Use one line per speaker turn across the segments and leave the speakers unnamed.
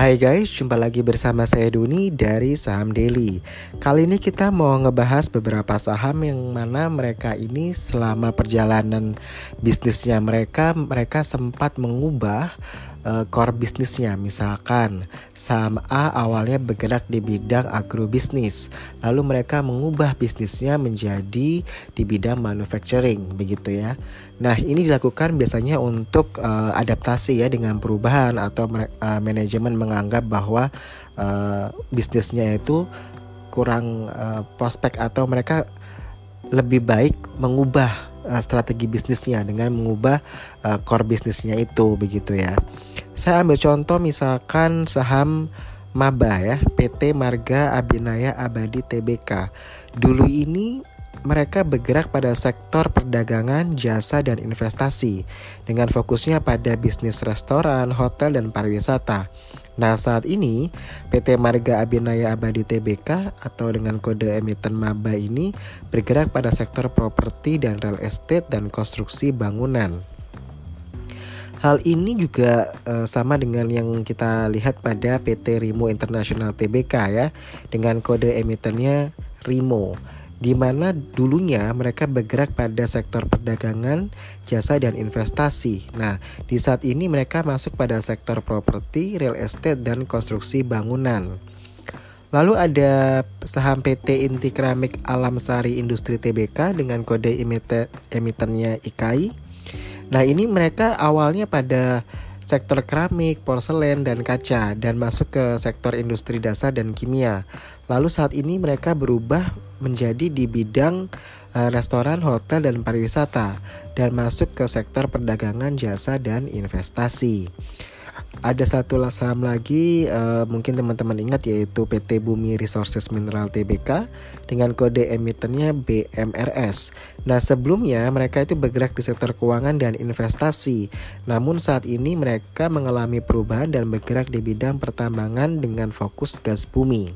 Hai guys, jumpa lagi bersama saya Duni dari Saham Daily. Kali ini kita mau ngebahas beberapa saham yang mana mereka ini selama perjalanan bisnisnya mereka, mereka sempat mengubah uh, core bisnisnya. Misalkan saham A awalnya bergerak di bidang agrobisnis, lalu mereka mengubah bisnisnya menjadi di bidang manufacturing, begitu ya. Nah, ini dilakukan biasanya untuk uh, adaptasi ya dengan perubahan atau uh, manajemen menganggap bahwa uh, bisnisnya itu kurang uh, prospek atau mereka lebih baik mengubah uh, strategi bisnisnya dengan mengubah uh, core bisnisnya itu begitu ya. Saya ambil contoh misalkan saham Maba ya, PT Marga Abinaya Abadi Tbk. Dulu ini mereka bergerak pada sektor perdagangan, jasa, dan investasi dengan fokusnya pada bisnis restoran, hotel, dan pariwisata. Nah, saat ini PT Marga Abinaya Abadi Tbk atau dengan kode emiten MABA ini bergerak pada sektor properti dan real estate dan konstruksi bangunan. Hal ini juga uh, sama dengan yang kita lihat pada PT Rimo International Tbk ya dengan kode emitennya Rimo di mana dulunya mereka bergerak pada sektor perdagangan, jasa dan investasi. Nah, di saat ini mereka masuk pada sektor properti, real estate dan konstruksi bangunan. Lalu ada saham PT Inti Keramik Alam Sari Industri Tbk dengan kode emitennya IKAI. Nah, ini mereka awalnya pada sektor keramik, porselen, dan kaca dan masuk ke sektor industri dasar dan kimia. Lalu saat ini mereka berubah menjadi di bidang uh, restoran, hotel, dan pariwisata dan masuk ke sektor perdagangan, jasa, dan investasi. Ada satu saham lagi uh, mungkin teman-teman ingat yaitu PT Bumi Resources Mineral Tbk dengan kode emitennya BMRS. Nah sebelumnya mereka itu bergerak di sektor keuangan dan investasi. Namun saat ini mereka mengalami perubahan dan bergerak di bidang pertambangan dengan fokus gas bumi.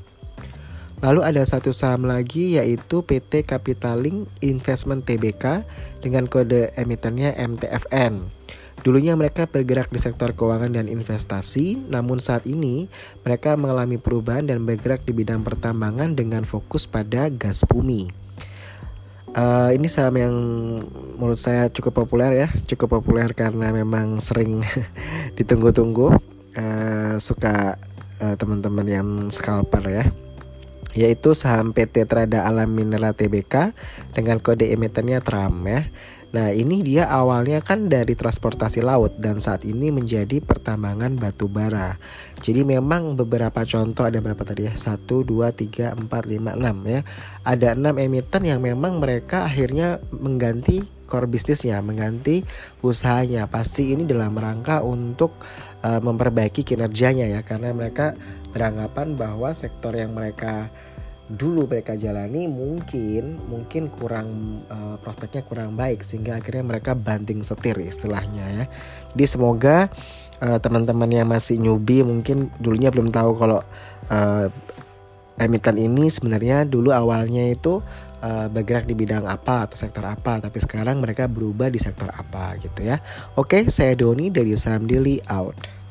Lalu ada satu saham lagi yaitu PT Capitaling Investment Tbk dengan kode emitennya MTFN. Dulunya mereka bergerak di sektor keuangan dan investasi, namun saat ini mereka mengalami perubahan dan bergerak di bidang pertambangan dengan fokus pada gas bumi. Uh, ini saham yang menurut saya cukup populer ya, cukup populer karena memang sering ditunggu-tunggu, uh, suka uh, teman-teman yang scalper ya yaitu saham PT Trada Alam Mineral Tbk dengan kode emitennya TRAM ya. Nah ini dia awalnya kan dari transportasi laut dan saat ini menjadi pertambangan batu bara. Jadi memang beberapa contoh ada berapa tadi ya? 1, 2, 3, 4, 5, 6 ya. Ada 6 emiten yang memang mereka akhirnya mengganti core bisnisnya, mengganti usahanya. Pasti ini dalam rangka untuk uh, memperbaiki kinerjanya ya karena mereka beranggapan bahwa sektor yang mereka dulu mereka jalani mungkin mungkin kurang uh, prospeknya kurang baik sehingga akhirnya mereka banting setir istilahnya ya. Jadi semoga uh, teman-teman yang masih newbie mungkin dulunya belum tahu kalau uh, emiten ini sebenarnya dulu awalnya itu bergerak di bidang apa atau sektor apa tapi sekarang mereka berubah di sektor apa gitu ya. Oke, saya Doni dari Saham Daily out.